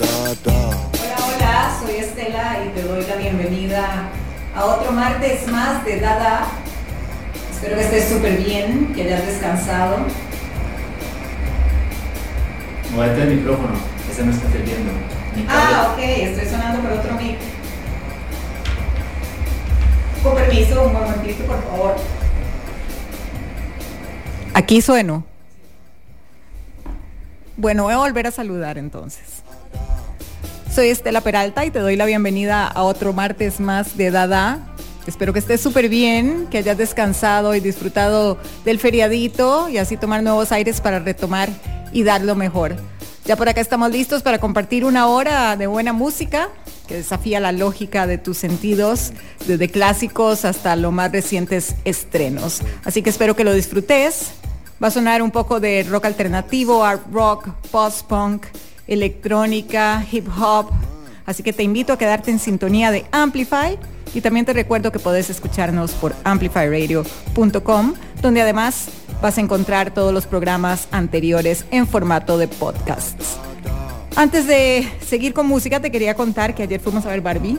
Hola, hola, soy Estela y te doy la bienvenida a otro martes más de Dada. Espero que estés súper bien, que hayas descansado. Muévete el micrófono, ese no está sirviendo. Ah, ok, estoy sonando por otro mic. Con permiso, un momentito, por favor. Aquí sueno. Bueno, voy a volver a saludar entonces. Soy Estela Peralta y te doy la bienvenida a otro martes más de Dada. Espero que estés súper bien, que hayas descansado y disfrutado del feriadito y así tomar nuevos aires para retomar y dar lo mejor. Ya por acá estamos listos para compartir una hora de buena música que desafía la lógica de tus sentidos, desde clásicos hasta los más recientes estrenos. Así que espero que lo disfrutes. Va a sonar un poco de rock alternativo, art rock, post-punk, electrónica, hip hop. Así que te invito a quedarte en sintonía de Amplify y también te recuerdo que podés escucharnos por amplifyradio.com, donde además vas a encontrar todos los programas anteriores en formato de podcasts. Antes de seguir con música, te quería contar que ayer fuimos a ver Barbie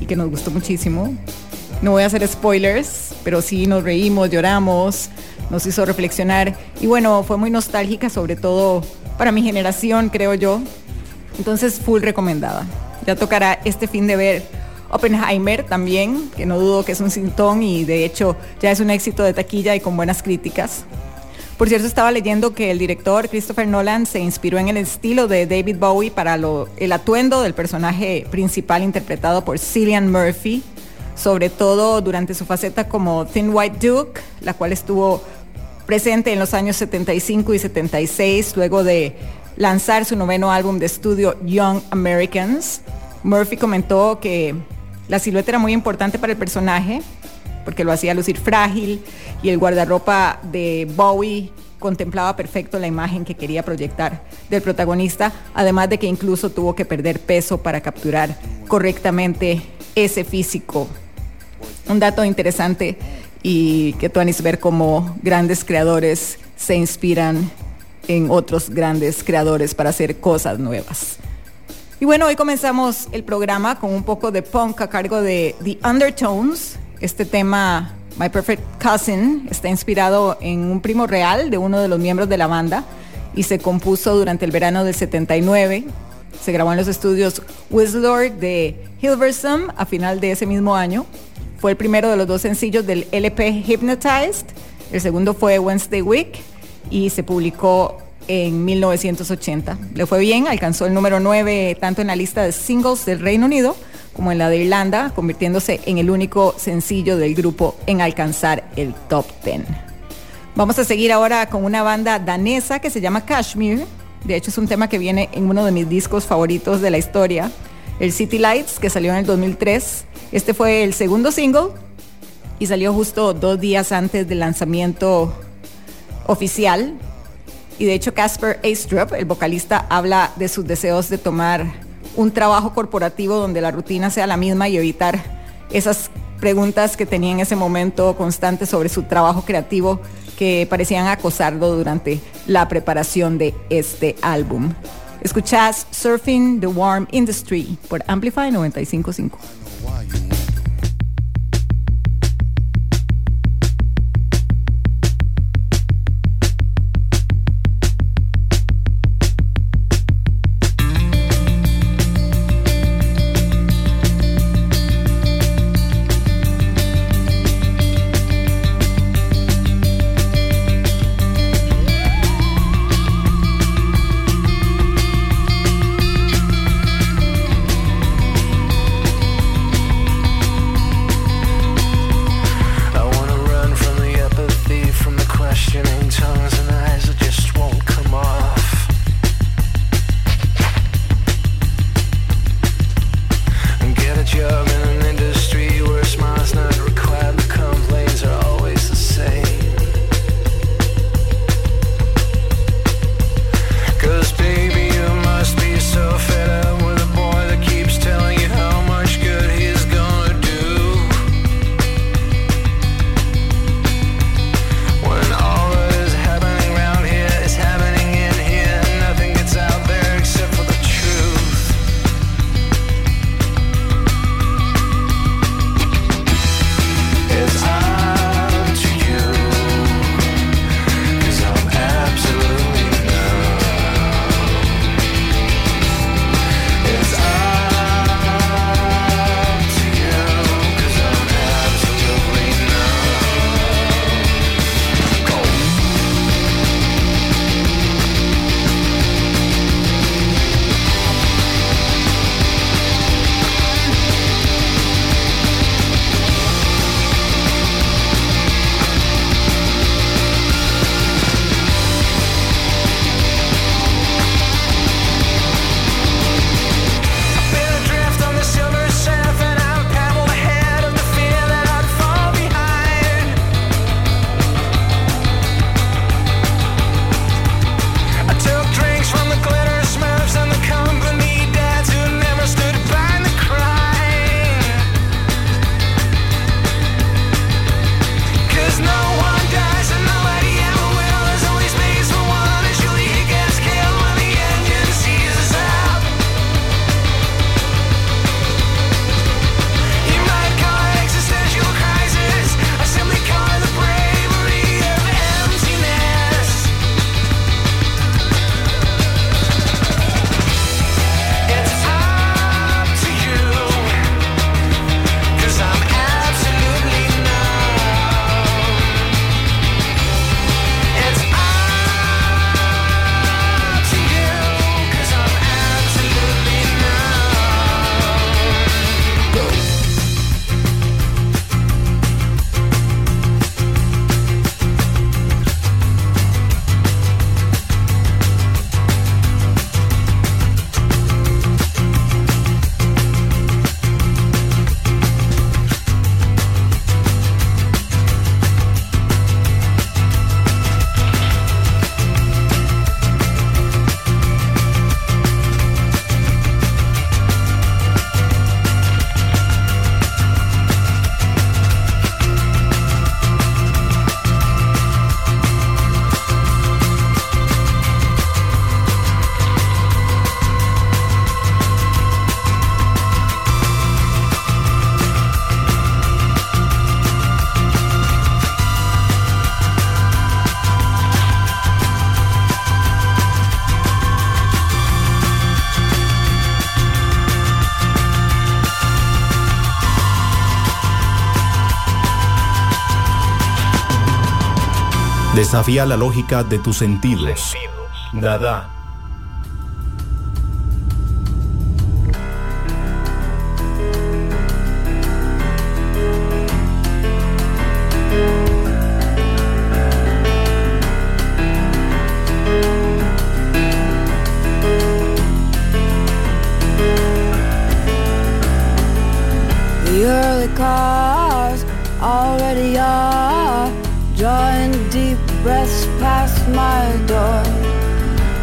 y que nos gustó muchísimo. No voy a hacer spoilers, pero sí nos reímos, lloramos, nos hizo reflexionar y bueno, fue muy nostálgica, sobre todo para mi generación, creo yo. Entonces, full recomendada. Ya tocará este fin de ver Oppenheimer también, que no dudo que es un sintón y de hecho ya es un éxito de taquilla y con buenas críticas. Por cierto, estaba leyendo que el director Christopher Nolan se inspiró en el estilo de David Bowie para el atuendo del personaje principal interpretado por Cillian Murphy, sobre todo durante su faceta como Thin White Duke, la cual estuvo presente en los años 75 y 76, luego de lanzar su noveno álbum de estudio Young Americans. Murphy comentó que la silueta era muy importante para el personaje porque lo hacía lucir frágil y el guardarropa de Bowie contemplaba perfecto la imagen que quería proyectar del protagonista, además de que incluso tuvo que perder peso para capturar correctamente ese físico. Un dato interesante y que tú anís ver cómo grandes creadores se inspiran en otros grandes creadores para hacer cosas nuevas. Y bueno, hoy comenzamos el programa con un poco de punk a cargo de The Undertones. Este tema, My Perfect Cousin, está inspirado en un primo real de uno de los miembros de la banda y se compuso durante el verano del 79. Se grabó en los estudios Whistler de Hilversum a final de ese mismo año. Fue el primero de los dos sencillos del LP Hypnotized. El segundo fue Wednesday Week y se publicó en 1980. Le fue bien, alcanzó el número 9 tanto en la lista de singles del Reino Unido como en la de Irlanda, convirtiéndose en el único sencillo del grupo en alcanzar el top 10. Vamos a seguir ahora con una banda danesa que se llama Kashmir. De hecho es un tema que viene en uno de mis discos favoritos de la historia, el City Lights, que salió en el 2003. Este fue el segundo single y salió justo dos días antes del lanzamiento oficial y de hecho Casper Astrup, el vocalista, habla de sus deseos de tomar un trabajo corporativo donde la rutina sea la misma y evitar esas preguntas que tenía en ese momento constantes sobre su trabajo creativo que parecían acosarlo durante la preparación de este álbum. Escuchás Surfing the Warm Industry por Amplify 955. Desafía la lógica de tus sentidos. Dada. Breaths past my door.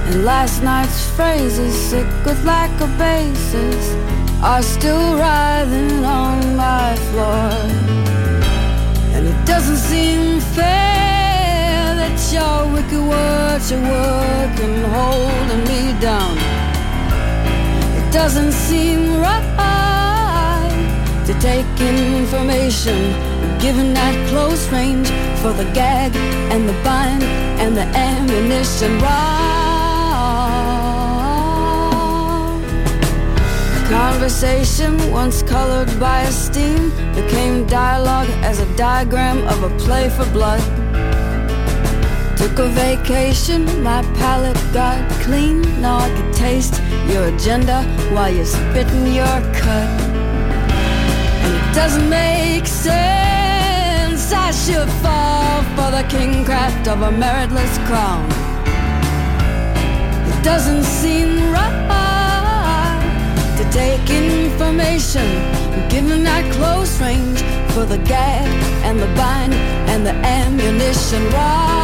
And last night's phrases, sick with lack of basis, are still writhing on my floor. And it doesn't seem fair that your wicked words are working, holding me down. It doesn't seem right to take information given at close range for the gag and the bind and the ammunition wrong. Conversation once colored by esteem became dialogue as a diagram of a play for blood. Took a vacation, my palate got clean. Now I can taste your agenda while you're spitting your cut And it doesn't make sense. I should fall for the kingcraft of a meritless crown. It doesn't seem right to take information given at close range for the gag and the bind and the ammunition. Wrong.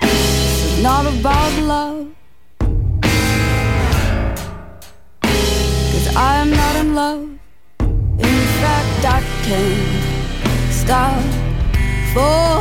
It's not about love. stop for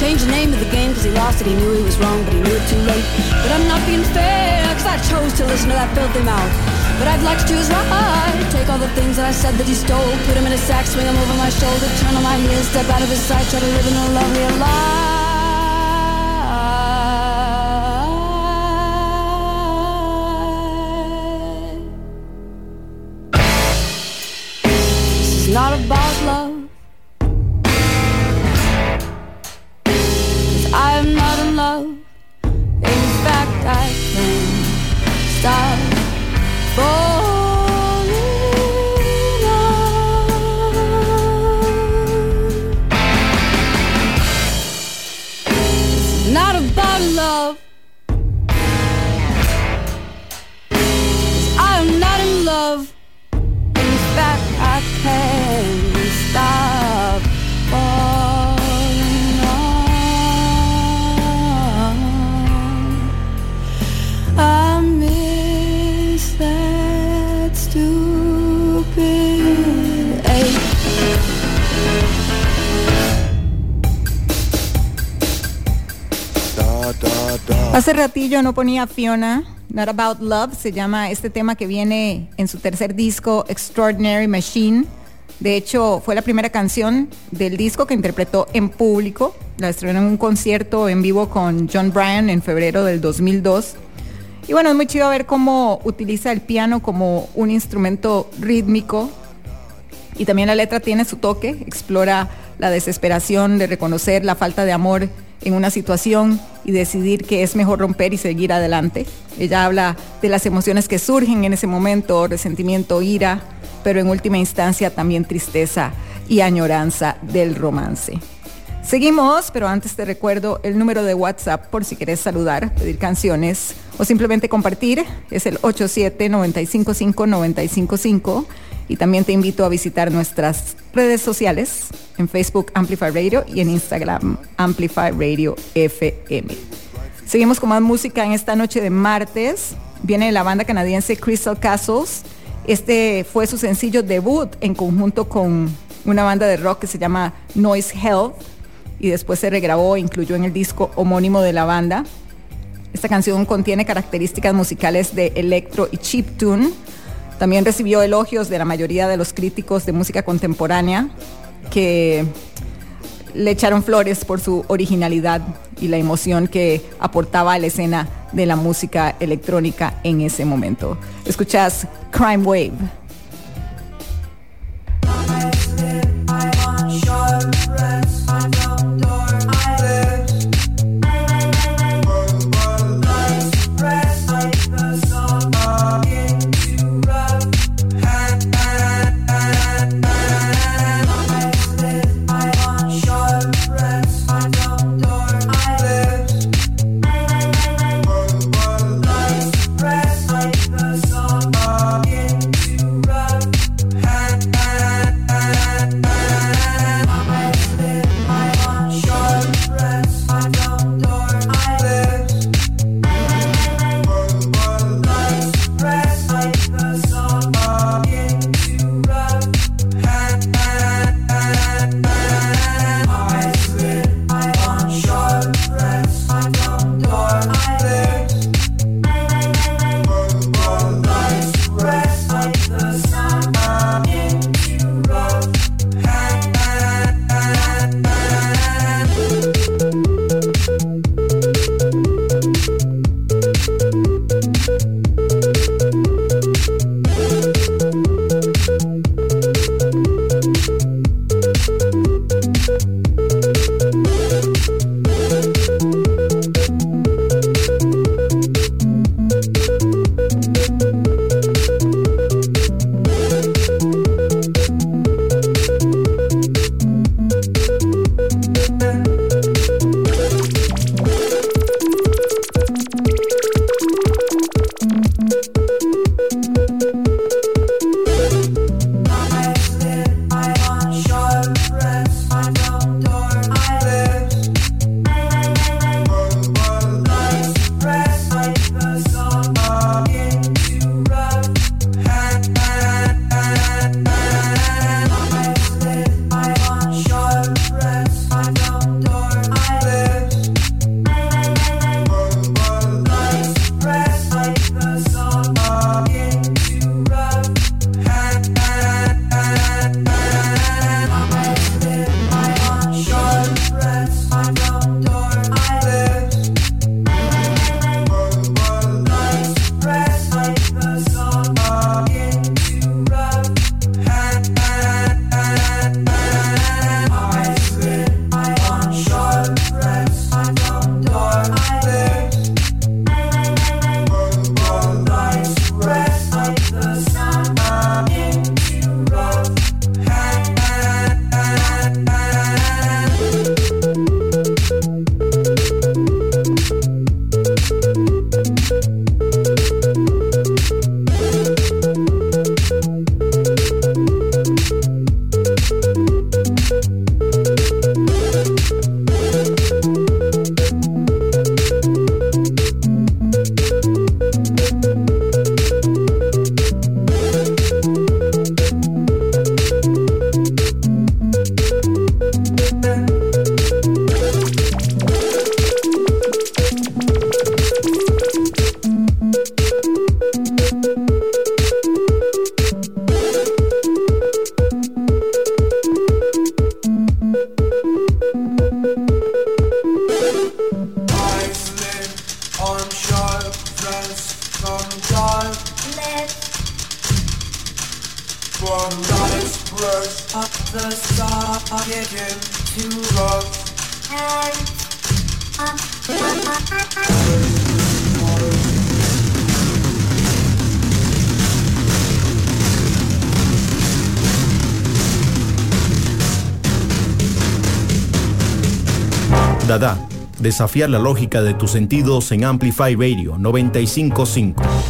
Changed the name of the game cause he lost it. He knew he was wrong, Hace ratillo no ponía Fiona, Not About Love, se llama este tema que viene en su tercer disco, Extraordinary Machine. De hecho, fue la primera canción del disco que interpretó en público. La estrenó en un concierto en vivo con John Bryan en febrero del 2002. Y bueno, es muy chido ver cómo utiliza el piano como un instrumento rítmico. Y también la letra tiene su toque, explora la desesperación de reconocer la falta de amor en una situación y decidir que es mejor romper y seguir adelante. Ella habla de las emociones que surgen en ese momento, resentimiento, ira, pero en última instancia también tristeza y añoranza del romance. Seguimos, pero antes te recuerdo el número de WhatsApp por si quieres saludar, pedir canciones o simplemente compartir. Es el 87-955-955. Y también te invito a visitar nuestras redes sociales en Facebook Amplify Radio y en Instagram Amplify Radio FM. Seguimos con más música en esta noche de martes. Viene la banda canadiense Crystal Castles. Este fue su sencillo debut en conjunto con una banda de rock que se llama Noise Health y después se regrabó e incluyó en el disco homónimo de la banda. Esta canción contiene características musicales de electro y chip tune. También recibió elogios de la mayoría de los críticos de música contemporánea que le echaron flores por su originalidad y la emoción que aportaba a la escena de la música electrónica en ese momento. Escuchas Crime Wave. Desafiar la lógica de tus sentidos en Amplify Radio 955.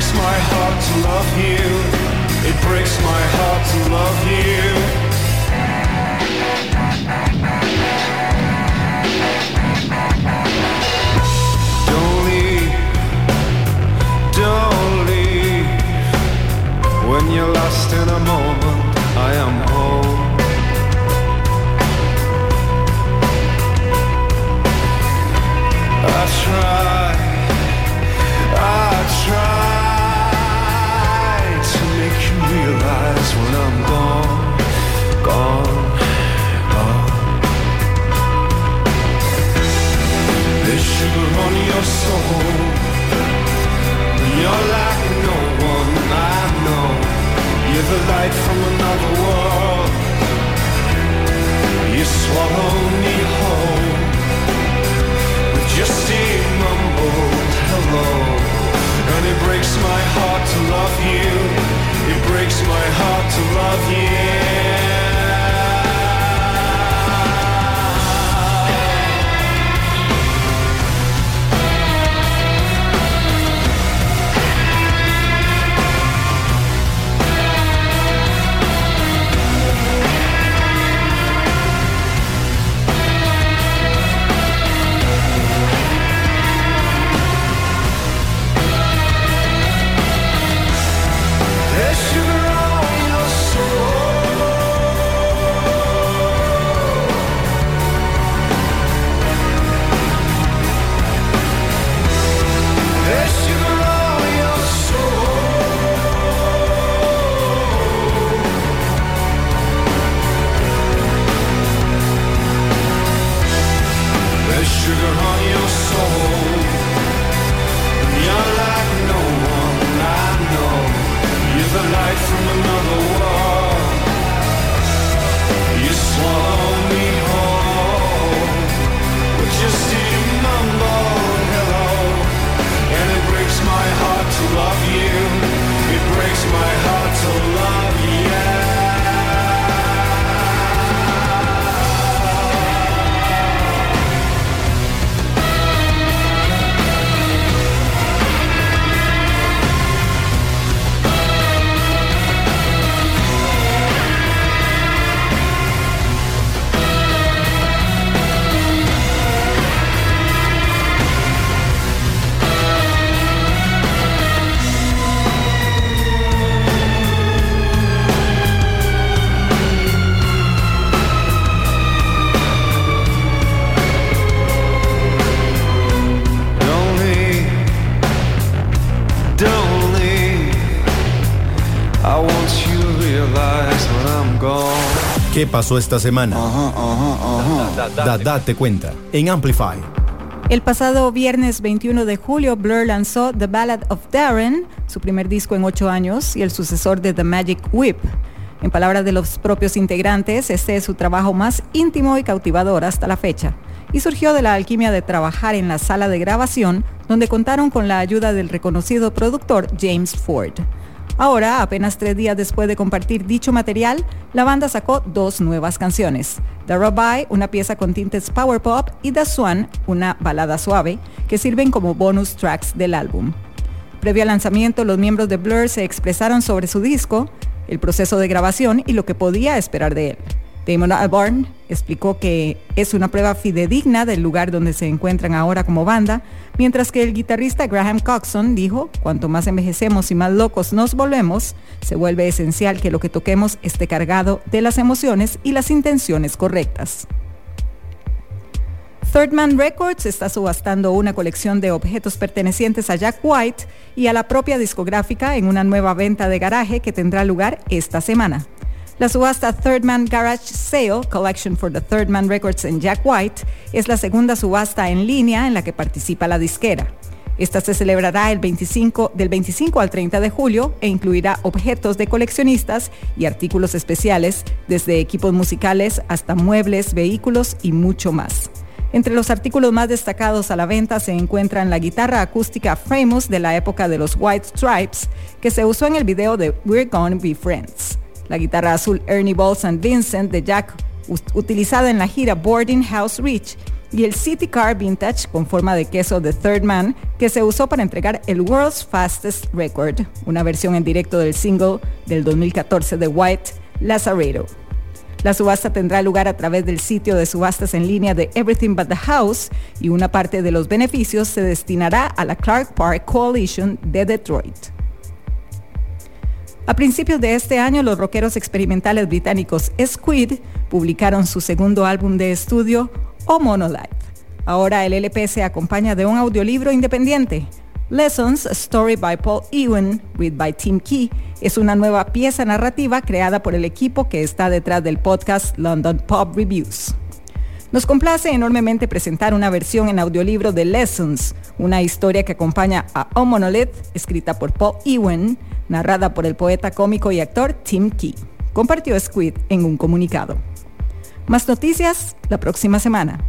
breaks my heart to love you. It breaks my heart to love you. people on your soul. You're like no one I know. You're the light from another world. You swallow me whole with just a mumbled hello. And it breaks my heart to love you. It breaks my heart to love you. Pasó esta semana? date cuenta en Amplify. El pasado viernes 21 de julio, Blur lanzó The Ballad of Darren, su primer disco en ocho años y el sucesor de The Magic Whip. En palabras de los propios integrantes, este es su trabajo más íntimo y cautivador hasta la fecha. Y surgió de la alquimia de trabajar en la sala de grabación, donde contaron con la ayuda del reconocido productor James Ford. Ahora, apenas tres días después de compartir dicho material, la banda sacó dos nuevas canciones. The Rabbi, una pieza con tintes power pop, y The Swan, una balada suave, que sirven como bonus tracks del álbum. Previo al lanzamiento, los miembros de Blur se expresaron sobre su disco, el proceso de grabación y lo que podía esperar de él. Damon Albarn explicó que es una prueba fidedigna del lugar donde se encuentran ahora como banda, mientras que el guitarrista Graham Coxon dijo, cuanto más envejecemos y más locos nos volvemos, se vuelve esencial que lo que toquemos esté cargado de las emociones y las intenciones correctas. Third Man Records está subastando una colección de objetos pertenecientes a Jack White y a la propia discográfica en una nueva venta de garaje que tendrá lugar esta semana. La subasta Third Man Garage Sale, Collection for the Third Man Records en Jack White, es la segunda subasta en línea en la que participa la disquera. Esta se celebrará el 25, del 25 al 30 de julio e incluirá objetos de coleccionistas y artículos especiales, desde equipos musicales hasta muebles, vehículos y mucho más. Entre los artículos más destacados a la venta se encuentran la guitarra acústica Famous de la época de los White Stripes, que se usó en el video de We're Gonna Be Friends la guitarra azul Ernie Balls and Vincent de Jack utilizada en la gira Boarding House Reach y el City Car Vintage con forma de queso de Third Man que se usó para entregar el World's Fastest Record, una versión en directo del single del 2014 de White, Lazareto. La subasta tendrá lugar a través del sitio de subastas en línea de Everything But the House y una parte de los beneficios se destinará a la Clark Park Coalition de Detroit. A principios de este año, los rockeros experimentales británicos Squid publicaron su segundo álbum de estudio, O Monolife. Ahora el LP se acompaña de un audiolibro independiente. Lessons, Story by Paul Ewan, read by Tim Key, es una nueva pieza narrativa creada por el equipo que está detrás del podcast London Pop Reviews. Nos complace enormemente presentar una versión en audiolibro de Lessons, una historia que acompaña a O Monolith, escrita por Paul Ewan, narrada por el poeta cómico y actor Tim Key. Compartió Squid en un comunicado. Más noticias la próxima semana.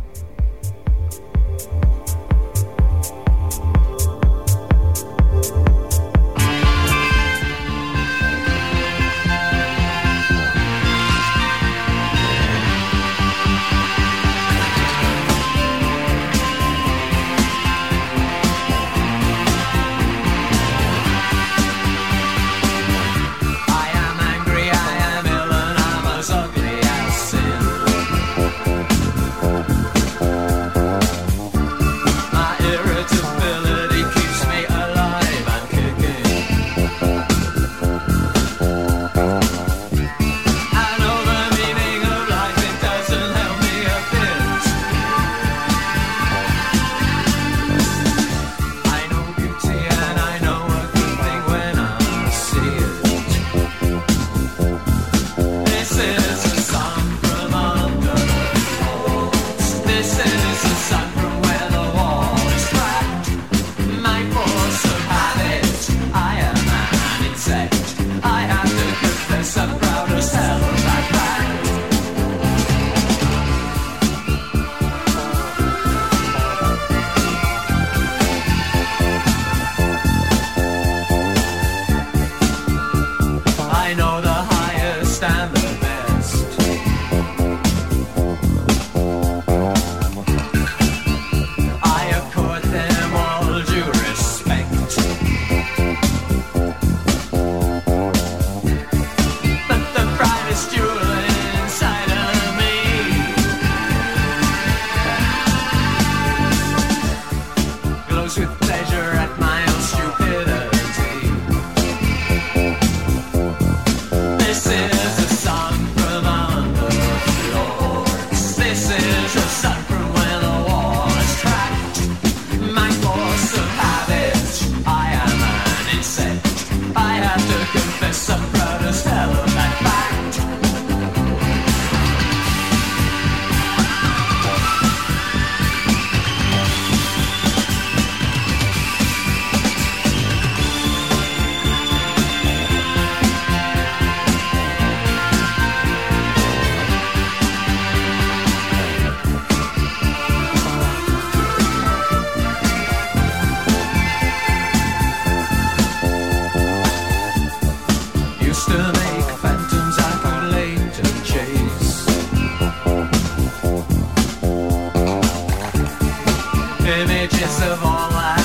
images of all I.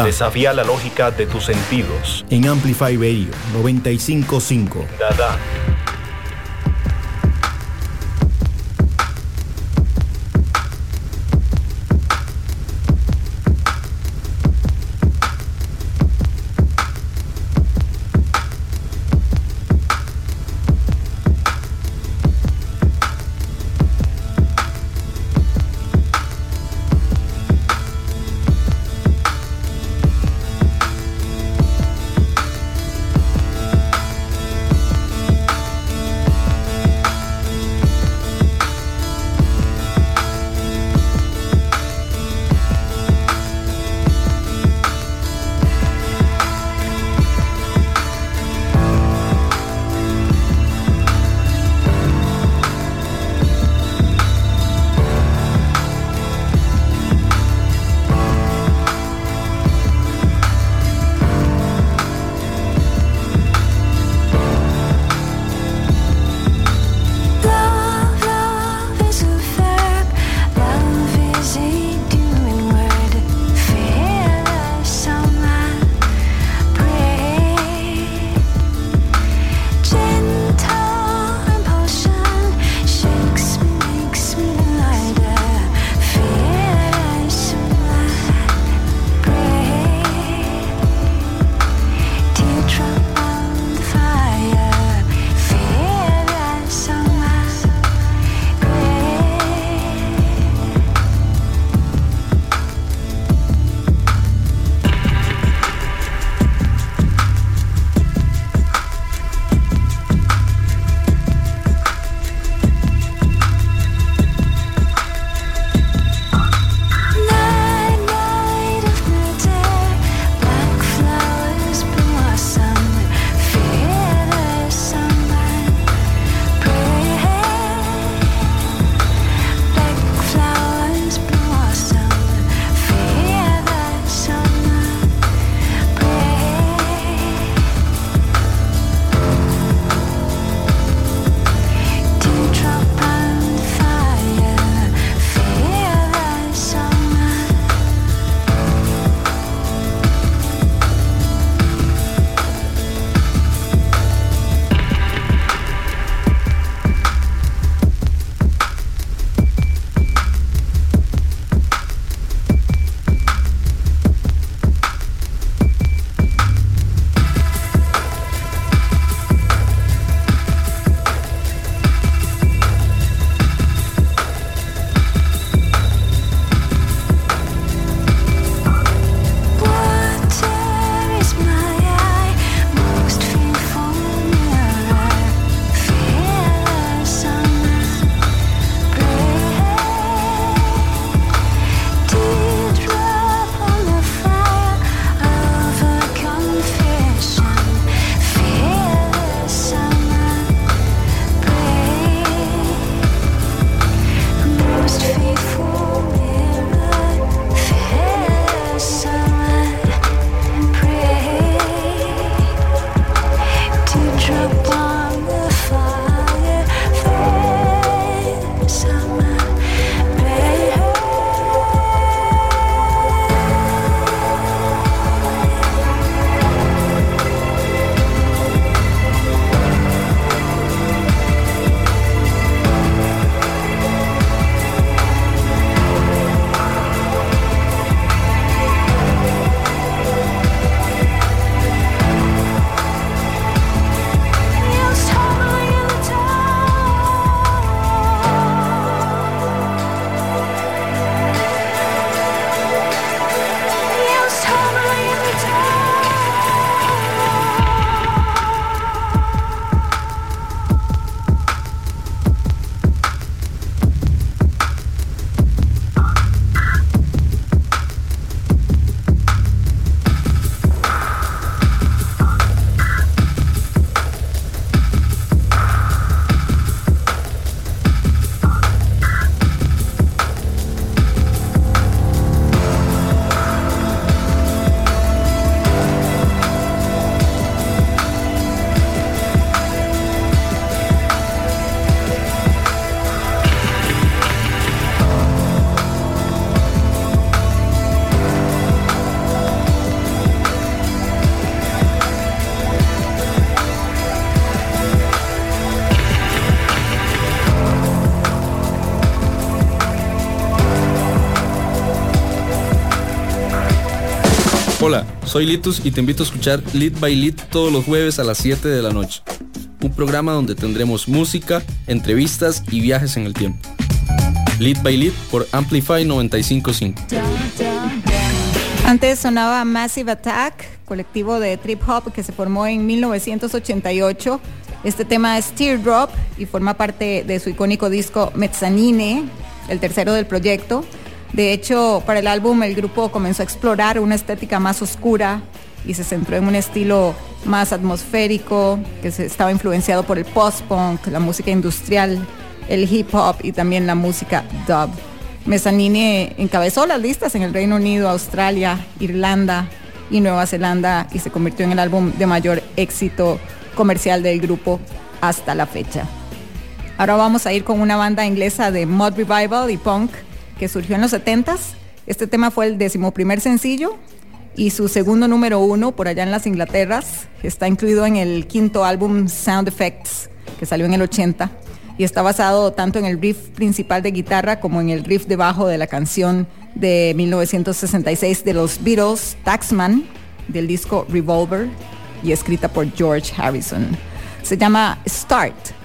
Desafía la lógica de tus sentidos. En Amplify Radio 955. Dada. Soy Litus y te invito a escuchar Lead by Lead todos los jueves a las 7 de la noche. Un programa donde tendremos música, entrevistas y viajes en el tiempo. Lead by Lead por Amplify 955. Antes sonaba Massive Attack, colectivo de trip hop que se formó en 1988. Este tema es Teardrop y forma parte de su icónico disco Mezzanine, el tercero del proyecto. De hecho, para el álbum el grupo comenzó a explorar una estética más oscura y se centró en un estilo más atmosférico que se estaba influenciado por el post-punk, la música industrial, el hip hop y también la música dub. Mezzanine encabezó las listas en el Reino Unido, Australia, Irlanda y Nueva Zelanda y se convirtió en el álbum de mayor éxito comercial del grupo hasta la fecha. Ahora vamos a ir con una banda inglesa de mod revival y punk que surgió en los 70s. Este tema fue el decimoprimer sencillo y su segundo número uno por allá en las Inglaterras. Está incluido en el quinto álbum Sound Effects que salió en el 80 y está basado tanto en el riff principal de guitarra como en el riff de bajo de la canción de 1966 de los Beatles, Taxman, del disco Revolver y escrita por George Harrison. Se llama Start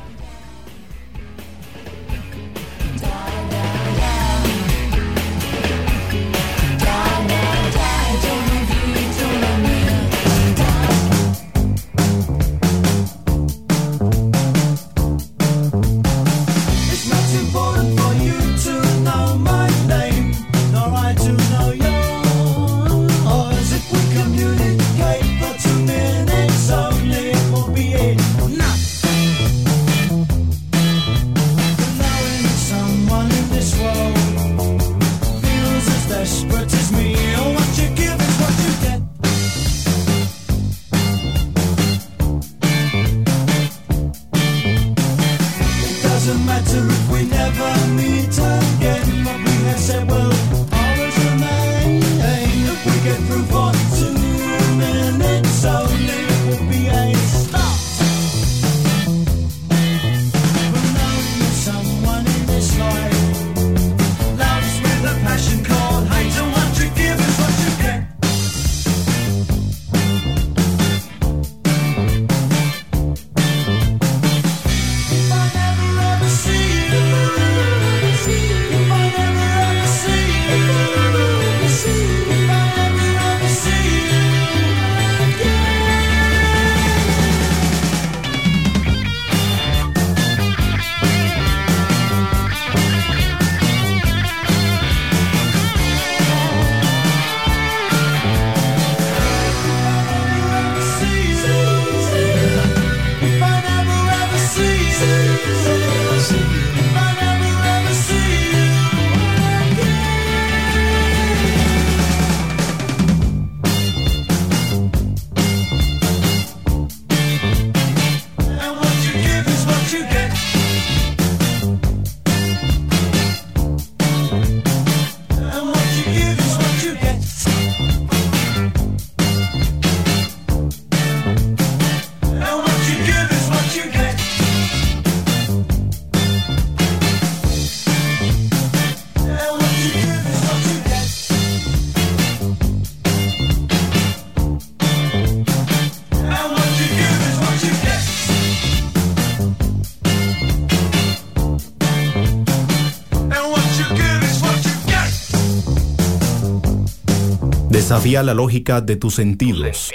Desafía la lógica de tus sentidos.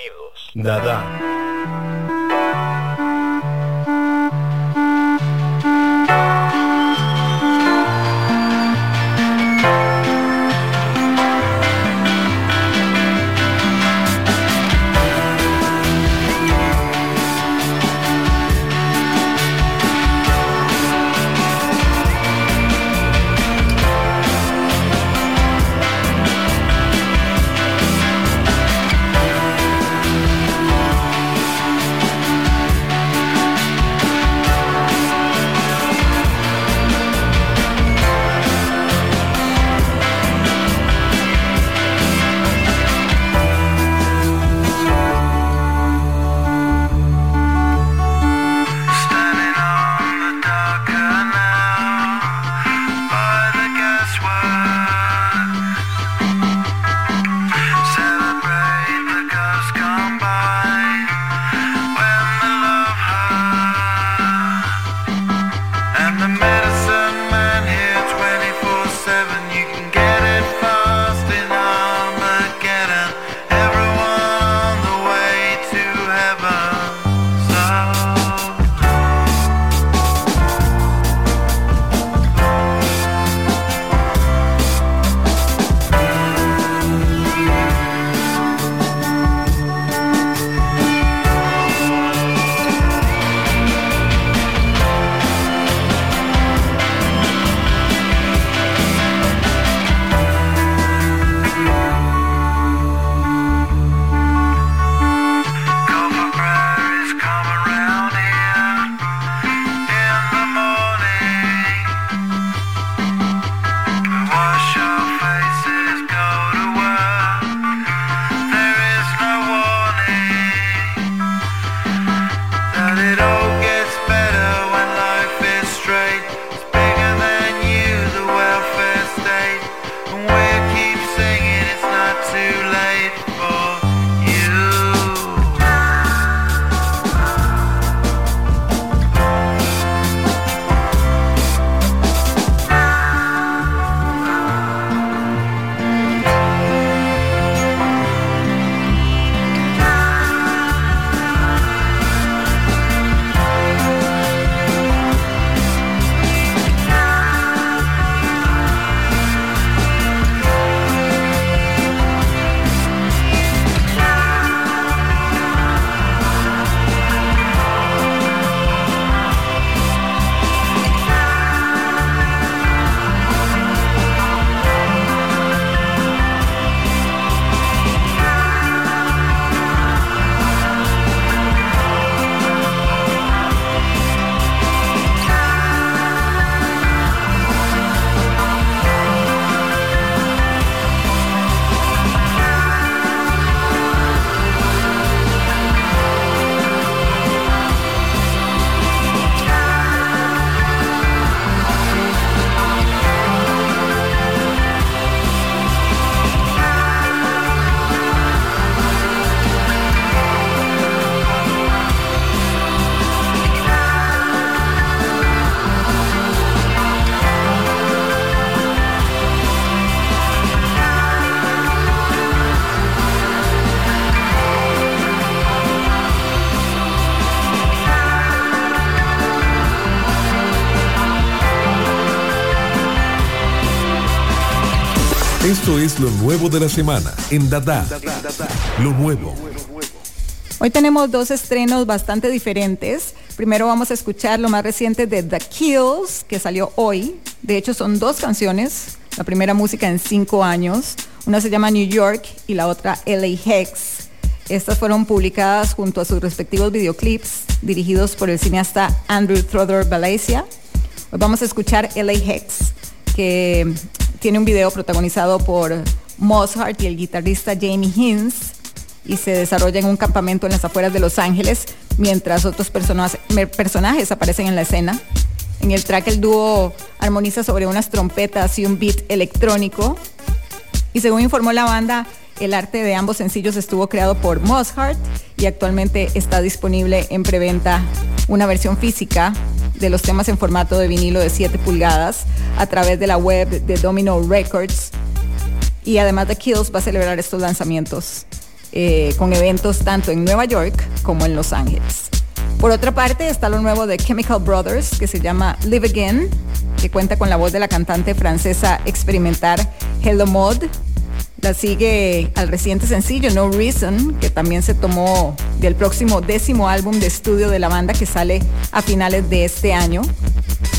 Dada. Es lo nuevo de la semana en Dada. Lo nuevo. Hoy tenemos dos estrenos bastante diferentes. Primero vamos a escuchar lo más reciente de The Kills, que salió hoy. De hecho, son dos canciones. La primera música en cinco años. Una se llama New York y la otra LA Hex. Estas fueron publicadas junto a sus respectivos videoclips dirigidos por el cineasta Andrew Throther Valencia. Hoy vamos a escuchar LA Hex, que tiene un video protagonizado por Mozart y el guitarrista Jamie Hines y se desarrolla en un campamento en las afueras de Los Ángeles mientras otros personajes aparecen en la escena. En el track el dúo armoniza sobre unas trompetas y un beat electrónico. Y según informó la banda, el arte de ambos sencillos estuvo creado por Mozart y actualmente está disponible en preventa una versión física de los temas en formato de vinilo de 7 pulgadas a través de la web de Domino Records. Y además de Kills va a celebrar estos lanzamientos eh, con eventos tanto en Nueva York como en Los Ángeles. Por otra parte está lo nuevo de Chemical Brothers que se llama Live Again, que cuenta con la voz de la cantante francesa experimental Hello Mod la sigue al reciente sencillo No Reason, que también se tomó del próximo décimo álbum de estudio de la banda que sale a finales de este año.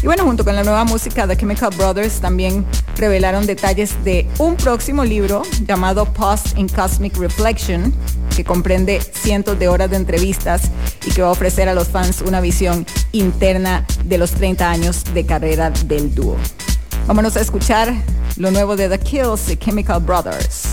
Y bueno, junto con la nueva música de Chemical Brothers también revelaron detalles de un próximo libro llamado Post in Cosmic Reflection, que comprende cientos de horas de entrevistas y que va a ofrecer a los fans una visión interna de los 30 años de carrera del dúo. Vámonos a escuchar lo nuevo de The Kills y Chemical Brothers.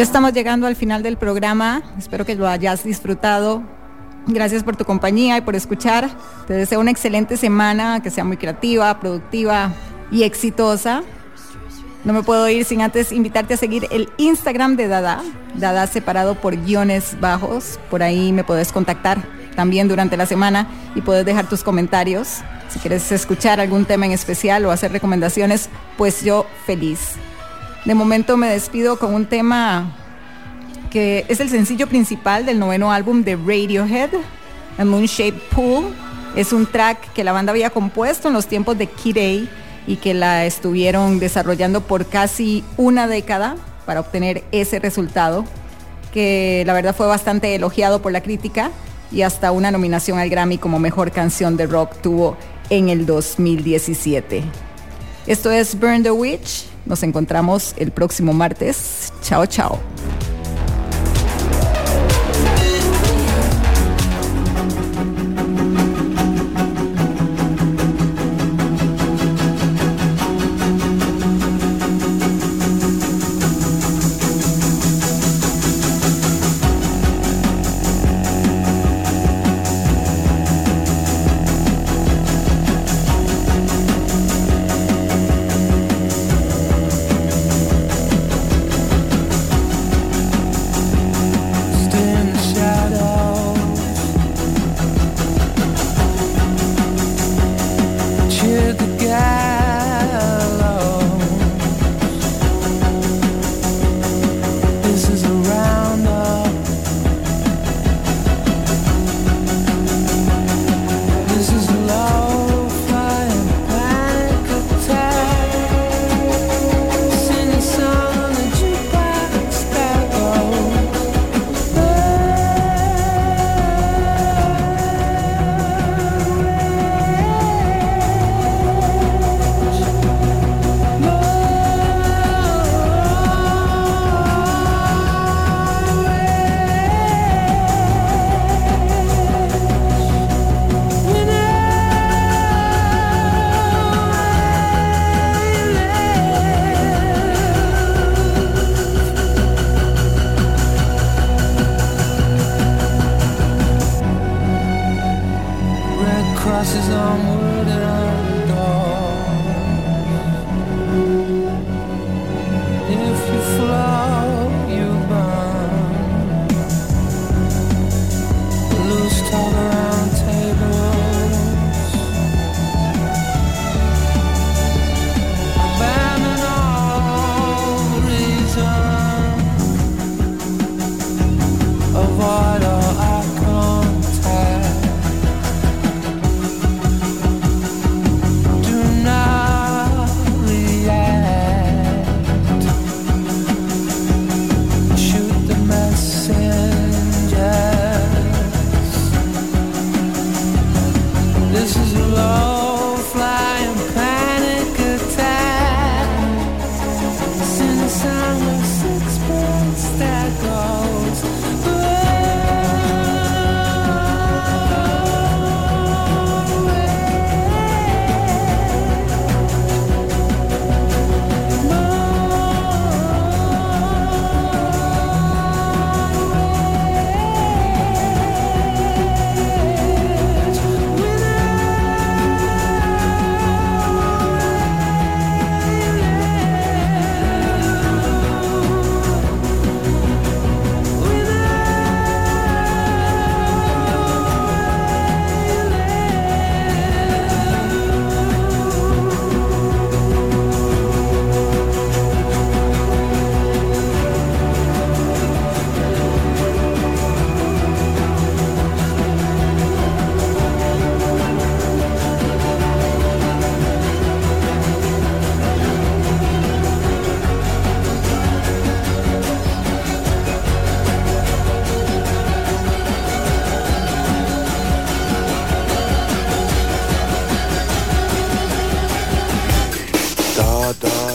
Ya estamos llegando al final del programa. Espero que lo hayas disfrutado. Gracias por tu compañía y por escuchar. Te deseo una excelente semana, que sea muy creativa, productiva y exitosa. No me puedo ir sin antes invitarte a seguir el Instagram de Dada, Dada separado por guiones bajos. Por ahí me puedes contactar también durante la semana y puedes dejar tus comentarios. Si quieres escuchar algún tema en especial o hacer recomendaciones, pues yo feliz. De momento me despido con un tema que es el sencillo principal del noveno álbum de Radiohead, A Moon Shaped Pool. Es un track que la banda había compuesto en los tiempos de A y que la estuvieron desarrollando por casi una década para obtener ese resultado, que la verdad fue bastante elogiado por la crítica y hasta una nominación al Grammy como mejor canción de rock tuvo en el 2017. Esto es Burn the Witch nos encontramos el próximo martes. Chao, chao.